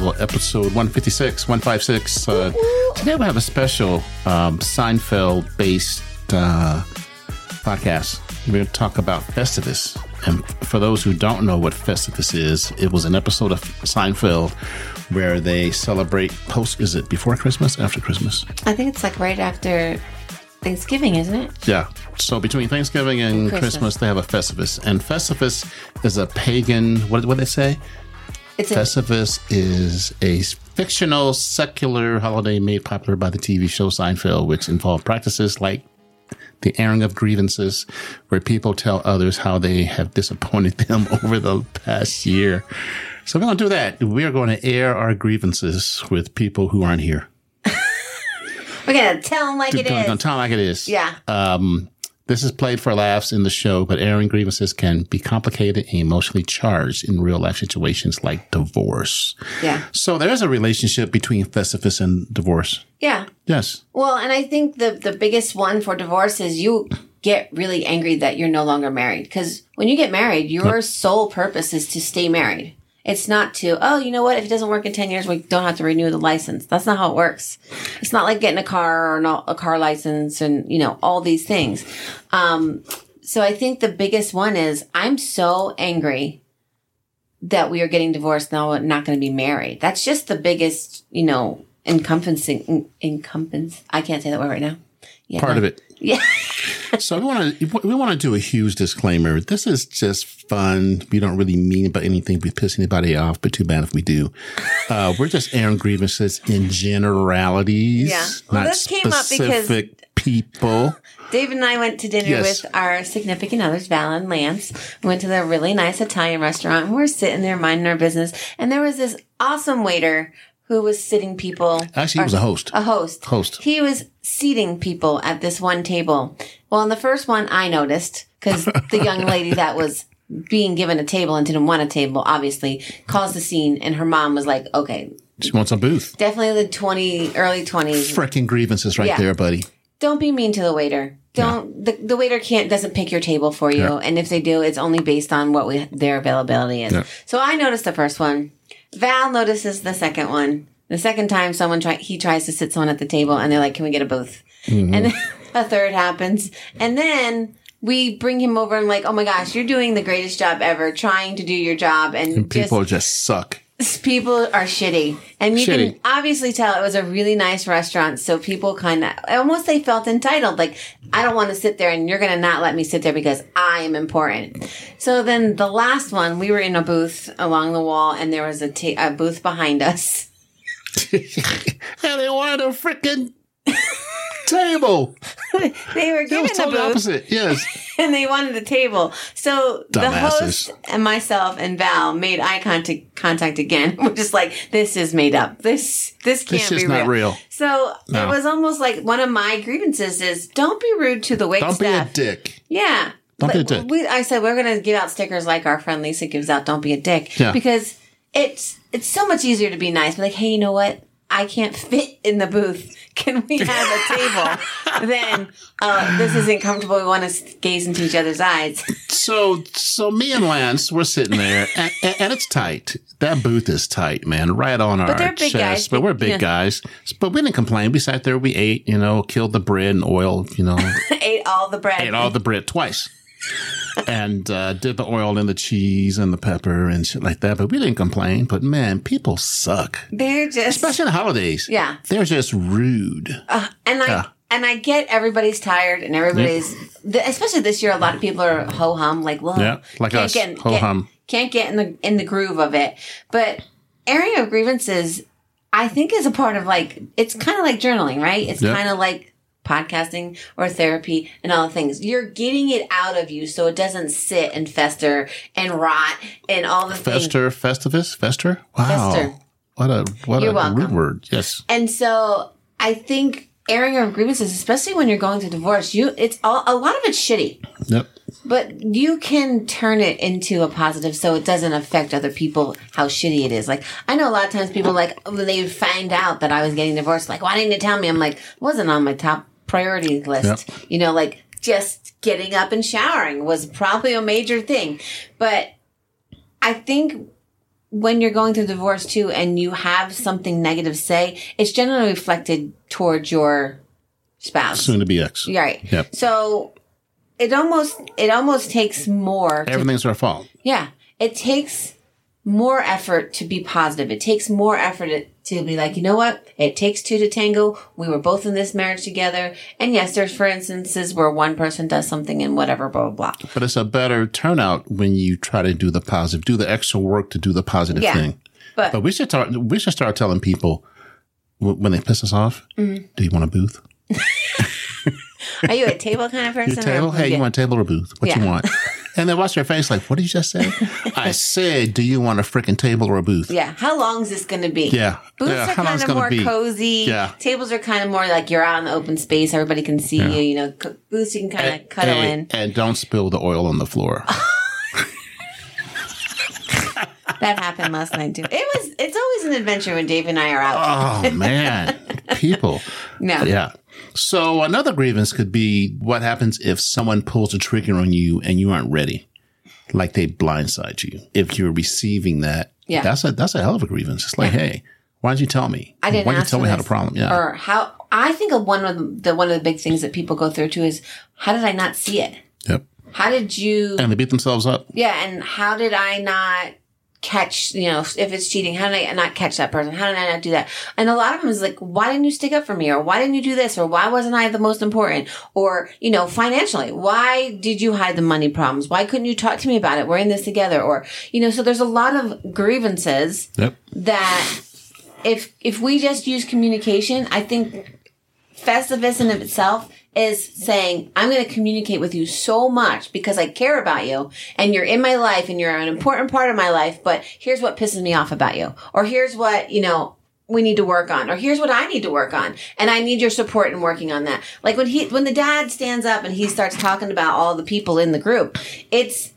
here to Divorce Devil episode 156, 156. Uh, today we have a special um, Seinfeld based uh, podcast. We're going to talk about Festivus. And for those who don't know what Festivus is, it was an episode of Seinfeld where they celebrate post, is it before Christmas, after Christmas? I think it's like right after Thanksgiving, isn't it? Yeah. So between Thanksgiving and Christmas, Christmas. they have a Festivus. And Festivus is a pagan, what what they say? It's a, Festivus is a fictional secular holiday made popular by the TV show Seinfeld, which involved practices like the airing of grievances, where people tell others how they have disappointed them over the past year. So we're going to do that. We are going to air our grievances with people who aren't here. we're gonna tell them like it Going to tell tell 'em like it is. Yeah. Um, this is played for laughs in the show, but airing grievances can be complicated and emotionally charged in real life situations like divorce. Yeah. So there is a relationship between Festivus and divorce. Yeah. Yes. Well, and I think the the biggest one for divorce is you get really angry that you're no longer married because when you get married, your sole purpose is to stay married. It's not to, oh, you know what? If it doesn't work in 10 years, we don't have to renew the license. That's not how it works. It's not like getting a car or not a car license and, you know, all these things. Um, so I think the biggest one is I'm so angry that we are getting divorced now we're not going to be married. That's just the biggest, you know, encompassing, encompass. I can't say that word right now. Yeah. Part of it. Yeah. So we want to we want to do a huge disclaimer. This is just fun. We don't really mean about anything. We piss anybody off, but too bad if we do. Uh, we're just airing grievances in generalities, Yeah. Well, this came up because- people. David and I went to dinner Yes. with our significant others, Val and Lance. We went to the really nice Italian restaurant. and We're sitting there minding our business. And there was this awesome waiter who was sitting people. Actually, he was a host. A host. Host. He was seating people at this one table. Well, in the first one, I noticed because the young lady that was being given a table and didn't want a table, obviously, caused the scene. And her mom was like, okay, She wants a booth. definitely the 20, early 20s. Freaking grievances right Yeah. there, buddy. don't be mean to the waiter. Don't the, the waiter can't doesn't pick your table for you, Yeah. and if they do, it's only based on what we their availability is. Yeah. So I noticed the first one. Val notices the second one. The second time someone try he tries to sit someone at the table, and they're like, "Can we get a booth?" Mm-hmm. And then a third happens, and then. We bring him over and like, oh my gosh, you're doing the greatest job ever, trying to do your job, and, And people just just suck. People are shitty. And you Shitty. can obviously tell it was a really nice restaurant so people kind of almost they felt entitled like i don't want to sit there and you're gonna not let me sit there because i am important. So then the last one we were in a booth along the wall and there was a ta- a booth behind us. And they wanted a freaking table. they were It given totally booth opposite. Yes. and they wanted the table so the host and myself and val made eye contact contact again we're just like this is made up this this can't It's be just not real. So No. it was almost like one of my grievances is don't be rude to the wait Don't be a dick. yeah. Don't be a dick. We, I said we're gonna give out stickers like our friend Lisa gives out. Don't be a dick. Yeah. Because it's it's so much easier to be nice. Be like, hey, you know what? I can't fit in the booth. Can we have a table? then uh, this isn't comfortable. We want to gaze into each other's eyes. So, so me and Lance, we're sitting there, and, and, it's tight. That booth is tight, man, right on our chest. guys. But we're big Yeah. guys. But we didn't complain. We sat there, we ate, you know, killed the bread and oil, you know, Ate all the bread. ate all the bread twice. And uh, did the oil and the cheese and the pepper and shit like that. But we didn't complain. But man, people suck, They're just especially in the holidays. Yeah. they're just rude. and I Yeah. and I get everybody's tired and everybody's th- especially this year. A lot of people are ho hum like well, Yeah, like us, ho-hum. can't get in the in the groove of it. But airing of grievances, I think, is a part of like it's kind of like journaling, right? It's Yeah. kind of like podcasting or therapy and all the things. You're getting it out of you so it doesn't sit and fester and rot and all the things. Fester, Festivus, Fester. Wow, Fester. what a what You're a welcome. rude word. Yes. And so I think airing of grievances, especially when you're going through divorce, you it's all, a lot of it's shitty, Yep. but you can turn it into a positive so it doesn't affect other people how shitty it is. Like I know a lot of times people like when they find out that I was getting divorced, like why didn't you tell me? I'm like it wasn't on my top priority list. You know, like just getting up and showering was probably a major thing, but I think when you're going through divorce too and you have something negative to say, it's generally reflected towards your spouse. Soon to be ex. Right. Yep. So it almost it almost takes more to Everything's our fault. yeah, it takes more effort to be positive. It takes more effort to, be like, you know what? It takes two to tango. We were both in this marriage together. And yes, there's for instances where one person does something and whatever, blah, blah, blah. But it's a better turnout when you try to do the positive, do the extra work to do the positive Yeah. thing. But, But we should start. We should start telling people wh- when they piss us off. Mm-hmm. Do you want a booth? are you a table kind of person? Your table? Hey, you want a table or a booth? What you want? And they watch their face like, what did you just say? I said, do you want a freaking table or a booth? Yeah. How long is this going to be? Yeah. Booths Yeah, are how kind of more be? cozy. Yeah. Tables are kind of more like you're out in the open space. Everybody can see you. You know, c- booths you can kind of cuddle and, in. and don't spill the oil on the floor. That happened last night too. It was. It's always an adventure when Dave and I are out. oh man, people. no. Yeah. So another grievance could be what happens if someone pulls a trigger on you and you aren't ready, like they blindside you. If you're receiving that, Yeah. that's a that's a hell of a grievance. It's like, hey, why didn't you tell me? I didn't Why didn't you tell me how the this. problem? Yeah. Or how I think of one of the one of the big things that people go through too is how did I not see it? yep. How did you? And they beat themselves up. Yeah, and how did I not catch? You know, if it's cheating, how did I not catch that person? How did I not do that? And a lot of them is like, why didn't you stick up for me? Or why didn't you do this? Or why wasn't I the most important? Or you know, financially, why did you hide the money problems? Why couldn't you talk to me about it? We're in this together. Or you know, so there's a lot of grievances Yep. that if if we just use communication, I think Festivus in of itself is saying, I'm going to communicate with you so much because I care about you and you're in my life and you're an important part of my life, but here's what pisses me off about you. Or here's what, you know, we need to work on, or here's what I need to work on, and I need your support in working on that. Like when he, when the dad stands up and he starts talking about all the people in the group, it's,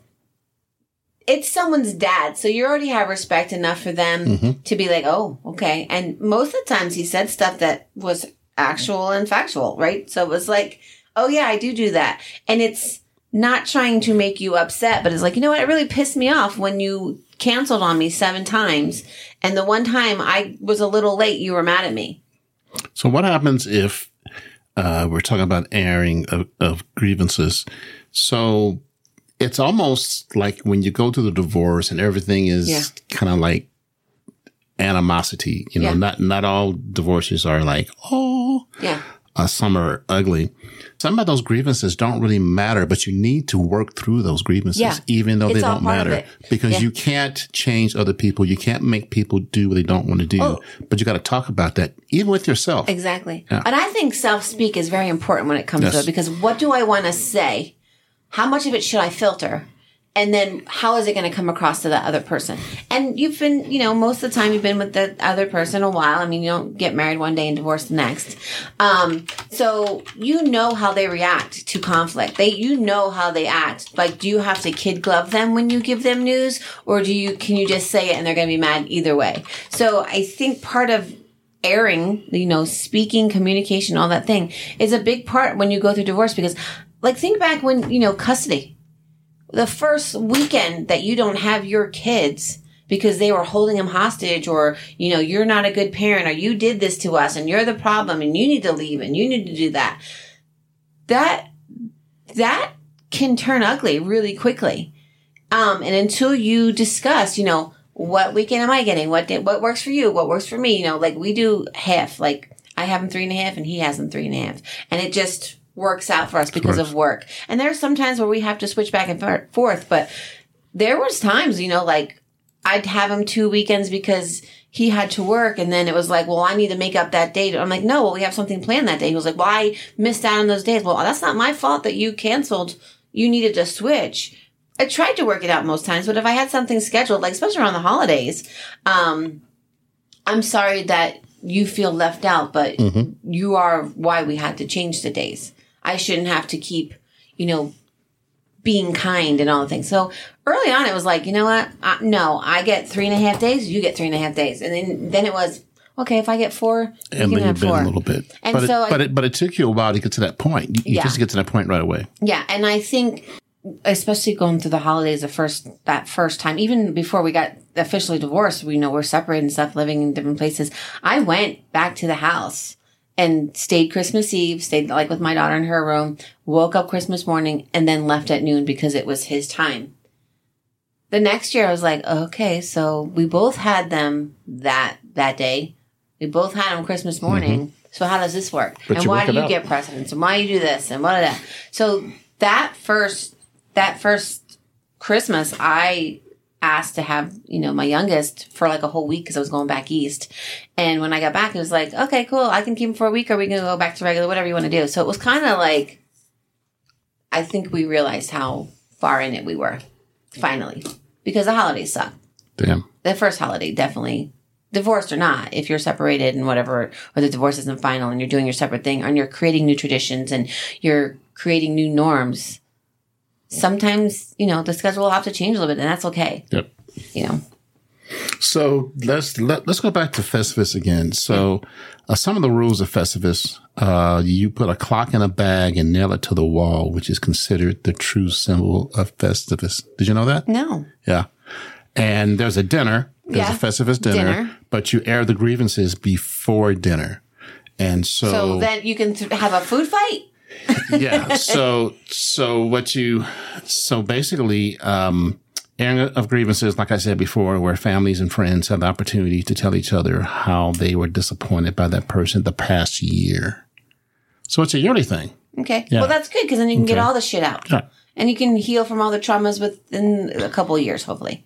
it's someone's dad, so you already have respect enough for them mm-hmm. to be like, oh, okay. And most of the times he said stuff that was actual and factual, right? So it was like, oh yeah, I do do that. And it's not trying to make you upset, but it's like, you know what? It really pissed me off when you canceled on me seven times. And the one time I was a little late, you were mad at me. So what happens if uh, we're talking about airing of, of grievances? So it's almost like when you go to the divorce and everything is Yeah. kind of like animosity. You know, Yeah. not not all divorces are like oh, Yeah. uh, some are ugly. Some of those grievances don't really matter, but you need to work through those grievances, Yeah. even though It's they don't matter, because Yeah. you can't change other people. You can't make people do what they don't want to do. Oh. But you got to talk about that, even with yourself. Exactly. Yeah. And I think self speak is very important when it comes to it because what do I want to say? How much of it should I filter? And then how is it going to come across to that other person? And you've been, you know, most of the time you've been with the other person a while. I mean, you don't get married one day and divorce the next. Um, so you know how they react to conflict. They, you know how they act. Like, do you have to kid glove them when you give them news or do you, can you just say it and they're going to be mad either way? So I think part of airing, you know, speaking, communication, all that thing is a big part when you go through divorce because like think back when, you know, custody. The first weekend that you don't have your kids because they were holding them hostage or, you know, you're not a good parent or you did this to us and you're the problem and you need to leave and you need to do that. That, that can turn ugly really quickly. Um, and until you discuss, you know, what weekend am I getting? What day, what works for you? What works for me? You know, like we do half, like I have him three and a half and he has him three and a half. And it just works out for us because of work. And there's some times where we have to switch back and forth, but there was times, you know, like I'd have him two weekends because he had to work and then it was like, well, I need to make up that date. I'm like, no, well, we have something planned that day. He was like, well, I missed out on those days. Well, that's not my fault that you canceled. You needed to switch. I tried to work it out most times, but if I had something scheduled, like especially around the holidays, um, I'm sorry that you feel left out, but you are why we had to change the days. I shouldn't have to keep, you know, being kind and all the things. So early on, it was like, you know what? Uh, no, I get three and a half days. You get three and a half days, and then then it was okay. If I get four, you and can then have you've been four. a little bit. And but, so I- it, but it but it took you a while to get to that point. You, you Yeah. just get to that point right away. Yeah, and I think especially going through the holidays the first that first time, even before we got officially divorced, we know we're separated and stuff, living in different places. I went back to the house and stayed Christmas Eve, stayed like with my daughter in her room, woke up Christmas morning, and then left at noon because it was his time. The next year, I was like, okay, so we both had them that that day. We both had them Christmas morning. So how does this work? But and why do you get precedence? And why do you do this? And what that? So that first that first Christmas, I asked to have you know my youngest for like a whole week because I was going back east. And when I got back, it was like, okay, cool, I can keep him for a week, or we can go back to regular, whatever you want to do. So it was kind of like, I think we realized how far in it we were, finally, because the holidays suck Damn. the first holiday definitely divorced or not if you're separated and whatever or the divorce isn't final and you're doing your separate thing and you're creating new traditions and you're creating new norms sometimes you know the schedule will have to change a little bit and that's okay Yep. you know So let's let, let's go back to Festivus again. So uh, some of the rules of Festivus, uh, you put a clock in a bag and nail it to the wall, which is considered the true symbol of Festivus. Did you know that? no Yeah. And there's a dinner. There's Yeah. a Festivus dinner, Dinner. but you air the grievances before dinner. And so, so then you can th- have a food fight yeah. So, so what you, so basically, um, airing of grievances, like I said before, where families and friends have the opportunity to tell each other how they were disappointed by that person the past year. So it's a yearly thing. okay Yeah. well that's good because then you can get all the shit out Yeah. and you can heal from all the traumas within a couple of years, hopefully.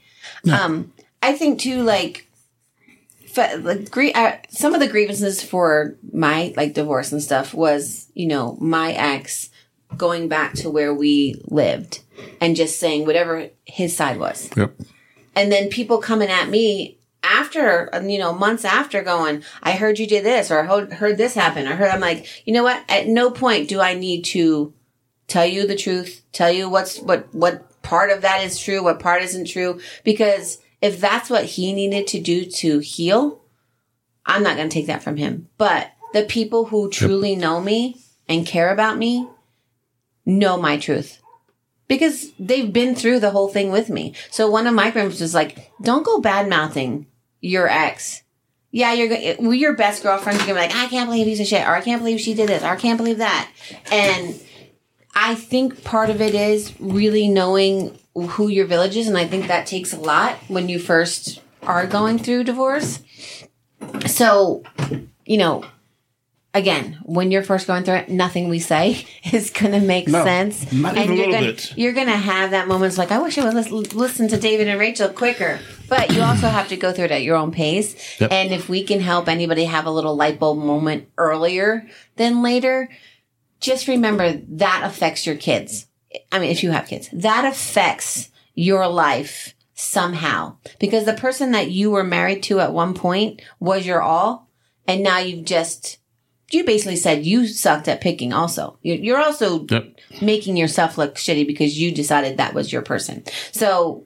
Um, I think too, like, grie- uh, some of the grievances for my like divorce and stuff was, you know, my ex going back to where we lived and just saying whatever his side was, Yep. and then people coming at me after you know months after going i heard you did this or i heard, heard this happen i heard i'm like you know what at no point do i need to tell you the truth tell you what's what what part of that is true what part isn't true because if that's what he needed to do to heal i'm not going to take that from him but the people who truly know me and care about me know my truth because they've been through the whole thing with me. So one of my friends was like, "Don't go bad mouthing your ex." Yeah, you're go- your best girlfriend. You're gonna be like, "I can't believe he's a shit," or "I can't believe she did this," or "I can't believe that." And I think part of it is really knowing who your village is, and I think that takes a lot when you first are going through divorce. So, you know, again, when you're first going through it, nothing we say is going to make No, sense. not even you're little gonna, bit. You're going to have that moment. It's like, I wish I would lis- listen to David and Rachel quicker. But you also have to go through it at your own pace. Yep. And if we can help anybody have a little light bulb moment earlier than later, just remember that affects your kids. I mean, if you have kids, that affects your life somehow because the person that you were married to at one point was your all. And now you've just, you basically said you sucked at picking also. You- You're also Yep. making yourself look shitty because you decided that was your person. So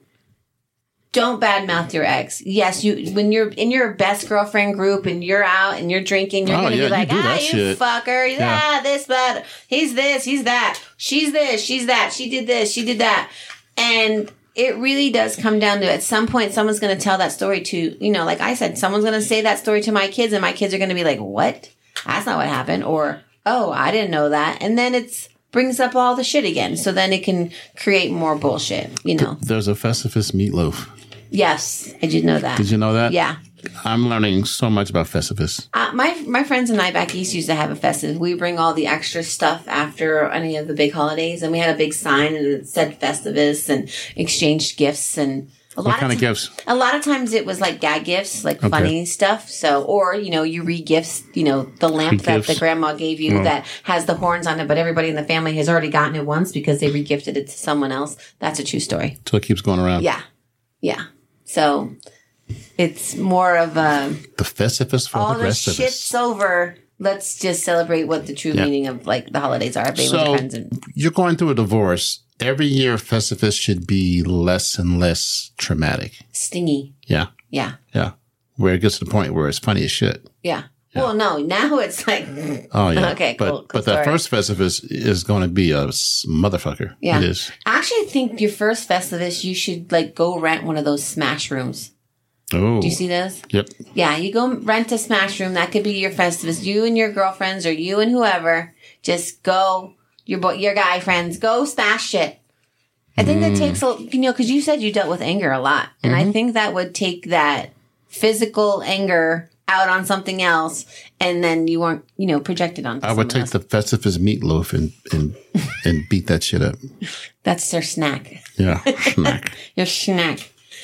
don't badmouth your ex. Yes, you when you're in your best girlfriend group and you're out and you're drinking, you're Oh, gonna yeah, be like, you ah, that you shit." fucker, Yeah. yeah, this, but he's this, he's that, she's this, she's that, she did this, she did that, and it really does come down to at some point someone's going to tell that story to you know like i said someone's going to say that story to my kids and my kids are going to be like what? That's not what happened. Or oh i didn't know that. And then it's brings up all the shit again. So then it can create more bullshit you know? There's a Festivus meatloaf. Yes i did know that Did you know that? yeah I'm learning so much about Festivus. uh, my my friends and I back east used to have a festive. We bring all the extra stuff after any of the big holidays, and we had a big sign and it said Festivus and exchanged gifts and a lot What kind of gifts? A lot of times it was like gag gifts, like funny stuff. So, or you know, you re-gifts, you know, the lamp that Re-gifts. the grandma gave you that has the horns on it, but everybody in the family has already gotten it once because they re-gifted it to someone else. That's a true story. So it keeps going around. Yeah, yeah. So it's more of a The Festivus for all the the rest of shit's over. Let's just celebrate what the true Yeah. meaning of like the holidays are. So and you're going through a divorce. Every year, Festivus should be less and less traumatic. stingy. Yeah. Yeah, Yeah. Where it gets to the point where it's funny as shit. yeah. Well, no. Now it's like Oh yeah. Okay, But cool, cool but that first Festivus is going to be a motherfucker. Yeah. It is. I actually think your first Festivus, you should like go rent one of those smash rooms. Oh, Do you see this? Yep. Yeah, you go rent a smash room. That could be your Festivus. You and your girlfriends, or you and whoever, just go. Your boy, your guy friends, go smash shit. I think that mm. takes a you know because you said you dealt with anger a lot, and I mm-hmm. think that would take that physical anger out on something else, and then you weren't you know projected on. I would take the Festivus meatloaf and and and beat that shit up. That's their snack. Yeah, snack. Your snack.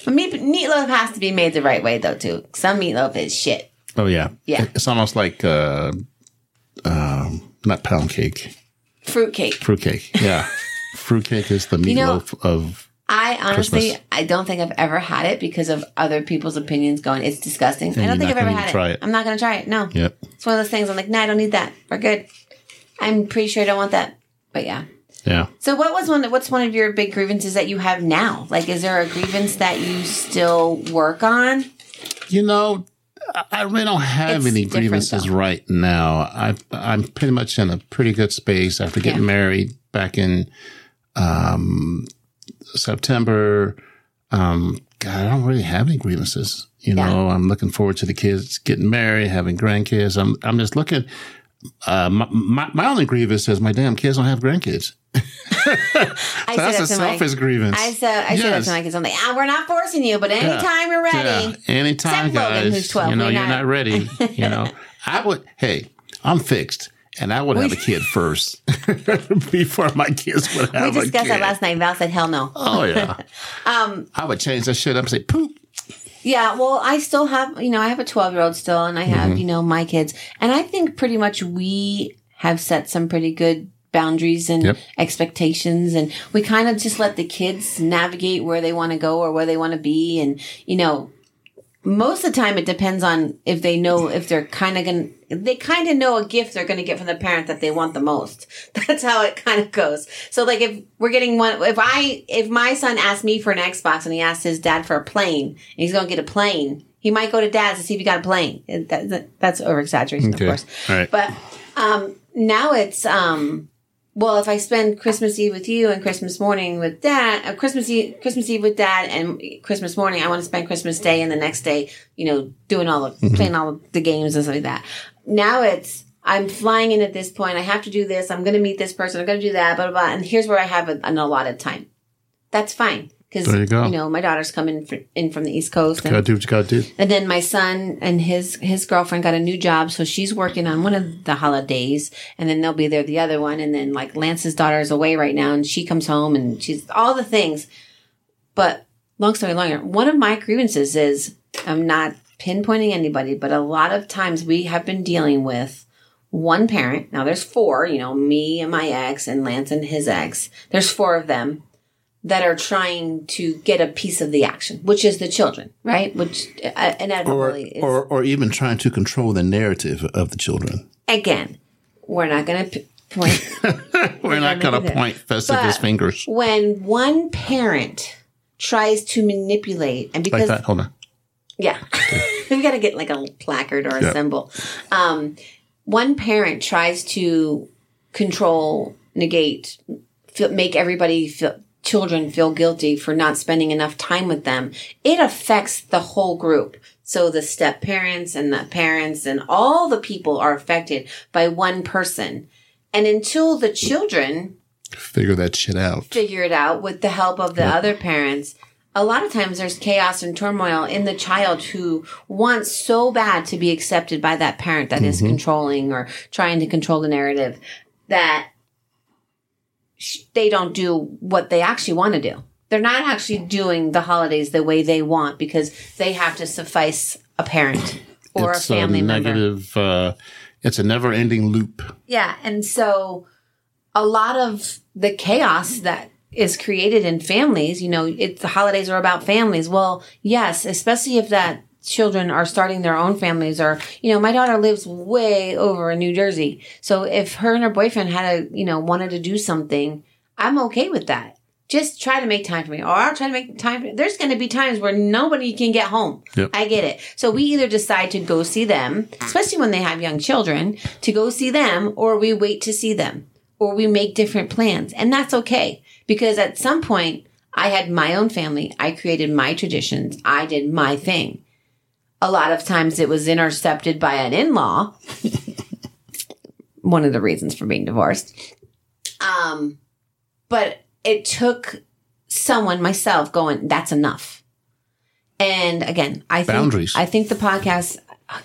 But meat, meatloaf has to be made the right way though too. Some meatloaf is shit. Oh yeah, Yeah. It's almost like uh, um, not pound cake, fruit cake, fruit cake. Yeah, fruit cake is the know- meatloaf of. I honestly, Christmas. I don't think I've ever had it because of other people's opinions going, it's disgusting. I don't think I've ever had it. it. I'm not going to try it. No. Yep. It's one of those things I'm like, nah, I don't need that. We're good. I'm pretty sure I don't want that. But yeah. Yeah. So what was one, what's one of your big grievances that you have now? Like, is there a grievance that you still work on? You know, I- I really don't have It's any grievances though. right now. I I'm pretty much in a pretty good space after getting Yeah. married back in um, September. Um, God, I don't really have any grievances. You Yeah. know, I'm looking forward to the kids getting married, having grandkids. I'm I'm just looking. Uh, my, my my only grievance is my damn kids don't have grandkids. I So that's a to my- selfish grievance. I said, I said that Yes. to my kids. I'm like, ah, we're not forcing you, but anytime you're ready. Yeah, anytime, Except Logan, guys. who's 12, you know, you're not- not ready. You know, I would. Hey, I'm fixed, and I would have a kid first before my kids would We have a discussed that last night. Val said, hell no. Oh yeah. um, I would change that shit up and say poop. Yeah, well, I still have, you know, I have a 12 year old still, and I have, Mm-hmm. you know, my kids. And I think pretty much we have set some pretty good boundaries and Yep. expectations. And we kind of just let the kids navigate where they want to go or where they want to be. And, you know, most of the time it depends on if they know, if they're kind of going to, they kind of know a gift they're going to get from the parent that they want the most. That's how it kind of goes. So like if we're getting one, if I, if my son asked me for an Xbox and he asked his dad for a plane and he's going to get a plane, he might go to dad's to see if he got a plane. That, that, that's over exaggeration, Okay. of course. All right. But, um, now it's, um, well, if I spend Christmas Eve with you and Christmas morning with dad, uh, Christmas Eve, Christmas Eve with dad and Christmas morning, I want to spend Christmas Day and the next day, you know, doing all the, playing all the games and stuff like that. Now it's, I'm flying in at this point. I have to do this. I'm going to meet this person. I'm going to do that, blah, blah, blah. And here's where I have a, an allotted time. That's fine. Cause, There you go. you know, my daughter's coming fr- in from the East Coast. and- Gotta do what you gotta do. and then my son and his his girlfriend got a new job, so she's working on one of the holidays, and then they'll be there the other one. And then like Lance's daughter is away right now, and she comes home and she's all the things. But long story longer, one of my grievances is I'm not pinpointing anybody, but a lot of times we have been dealing with one parent. Now there's four, you know, me and my ex and Lance and his ex. There's four of them that are trying to get a piece of the action, which is the children, right? Which uh, Or, inevitably is or or even trying to control the narrative of the children. again. We're not going to p- point We're not gonna do that. point Festivus fingers when one parent tries to manipulate, and because like that. Hold on. Yeah. we've got to get like a placard or a Yeah. symbol. Um, one parent tries to control, negate, feel, make everybody feel, children feel guilty for not spending enough time with them. It affects the whole group. So the step parents and the parents and all the people are affected by one person. And until the children Figure that shit out. figure it out with the help of the other parents. A lot of times there's chaos and turmoil in the child who wants so bad to be accepted by that parent that is mm-hmm. controlling or trying to control the narrative that they don't do what they actually want to do. They're not actually doing the holidays the way they want because they have to suffice a parent or it's a family member. negative. Uh, it's a never-ending loop. Yeah. And so a lot of the chaos that is created in families, you know, it, the holidays are about families. Well, yes, especially if that children are starting their own families or, you know, my daughter lives way over in New Jersey. So if her and her boyfriend had a, you know, wanted to do something, I'm okay with that. Just try to make time for me, or I'll try to make time. For, there's going to be times where nobody can get home. Yep. I get it. So we either decide to go see them, especially when they have young children, to go see them, or we wait to see them, or we make different plans. And that's okay. Because at some point, I had my own family. I created my traditions. I did my thing. A lot of times it was intercepted by an in-law. One of the reasons for being divorced. Um, but it took someone, myself, going, that's enough. And again, I think, Boundaries. I think the podcast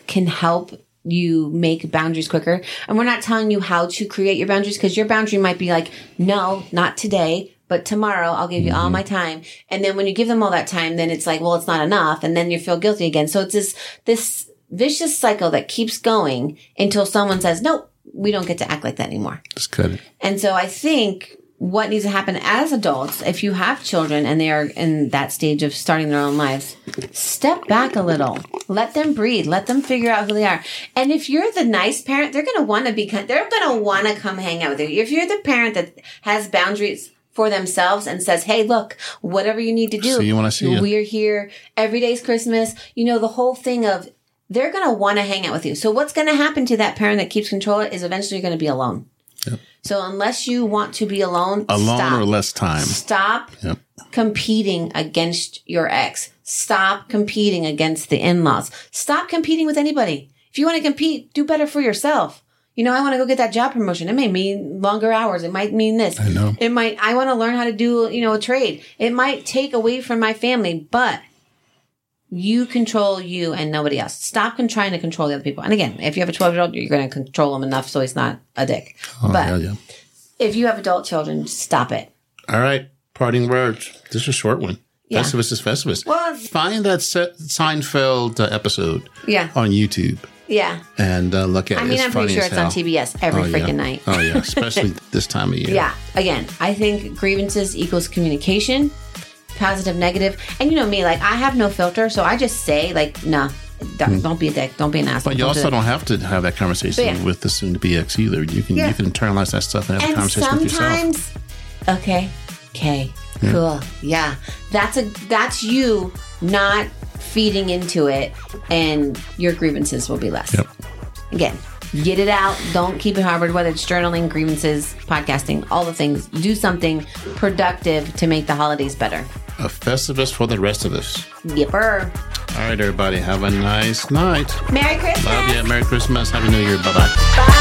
can help you make boundaries quicker. And we're not telling you how to create your boundaries because your boundary might be like, no, not today, but tomorrow I'll give you all mm-hmm. my time. And then when you give them all that time, then it's like, well, it's not enough. And then you feel guilty again. So it's this, this vicious cycle that keeps going until someone says, nope, we don't get to act like that anymore. Just cut it. And so I think what needs to happen as adults, if you have children and they are in that stage of starting their own lives, step back a little. Let them breathe. Let them figure out who they are. And if you're the nice parent, they're going to want to be, they're going to want to come hang out with you. If you're the parent that has boundaries for themselves and says, Hey, look, whatever you need to do. See you when I see you. We're here. Every day's Christmas. You know, the whole thing of they're going to want to hang out with you. So what's going to happen to that parent that keeps control is eventually you're going to be alone. Yep. So unless you want to be alone, Alone stop. or less time. Stop Yep. competing against your ex. Stop competing against the in-laws. Stop competing with anybody. If you want to compete, do better for yourself. You know, I want to go get that job promotion. It may mean longer hours. It might mean this. I know. It might, I want to learn how to do, you know, a trade. It might take away from my family, but you control you and nobody else. Stop con- trying to control the other people. And again, if you have a 12 year old, you're going to control him enough so he's not a dick. Oh, but yeah. if you have adult children, stop it. All right. Parting words. This is a short one. Yeah. Festivus is Festivus. Well- Find that Se- Seinfeld uh, episode Yeah. on YouTube Yeah. and uh, look at. I mean, I'm pretty sure it's on. TBS every Oh, freaking yeah. night. Oh, yeah. Especially this time of year. Yeah. Again, I think grievances equals communication, positive, negative. And you know me, like I have no filter, so I just say like, nah, don't, don't be a dick, don't be an asshole. Hmm. But you don't also that. don't have to have that conversation yeah. with the soon to be ex either. You can Yeah. you can internalize that stuff and have a And conversation with yourself. sometimes, okay, okay, cool, yeah, that's a that's you not feeding into it, and your grievances will be less. Yep. Again, get it out. Don't keep it harbored. Whether it's journaling, grievances, podcasting, all the things. Do something productive to make the holidays better. A Festivus for the rest of us. Yipper. All right, everybody. Have a nice night. Merry Christmas. Love you. Merry Christmas. Happy New Year. Bye bye. Bye.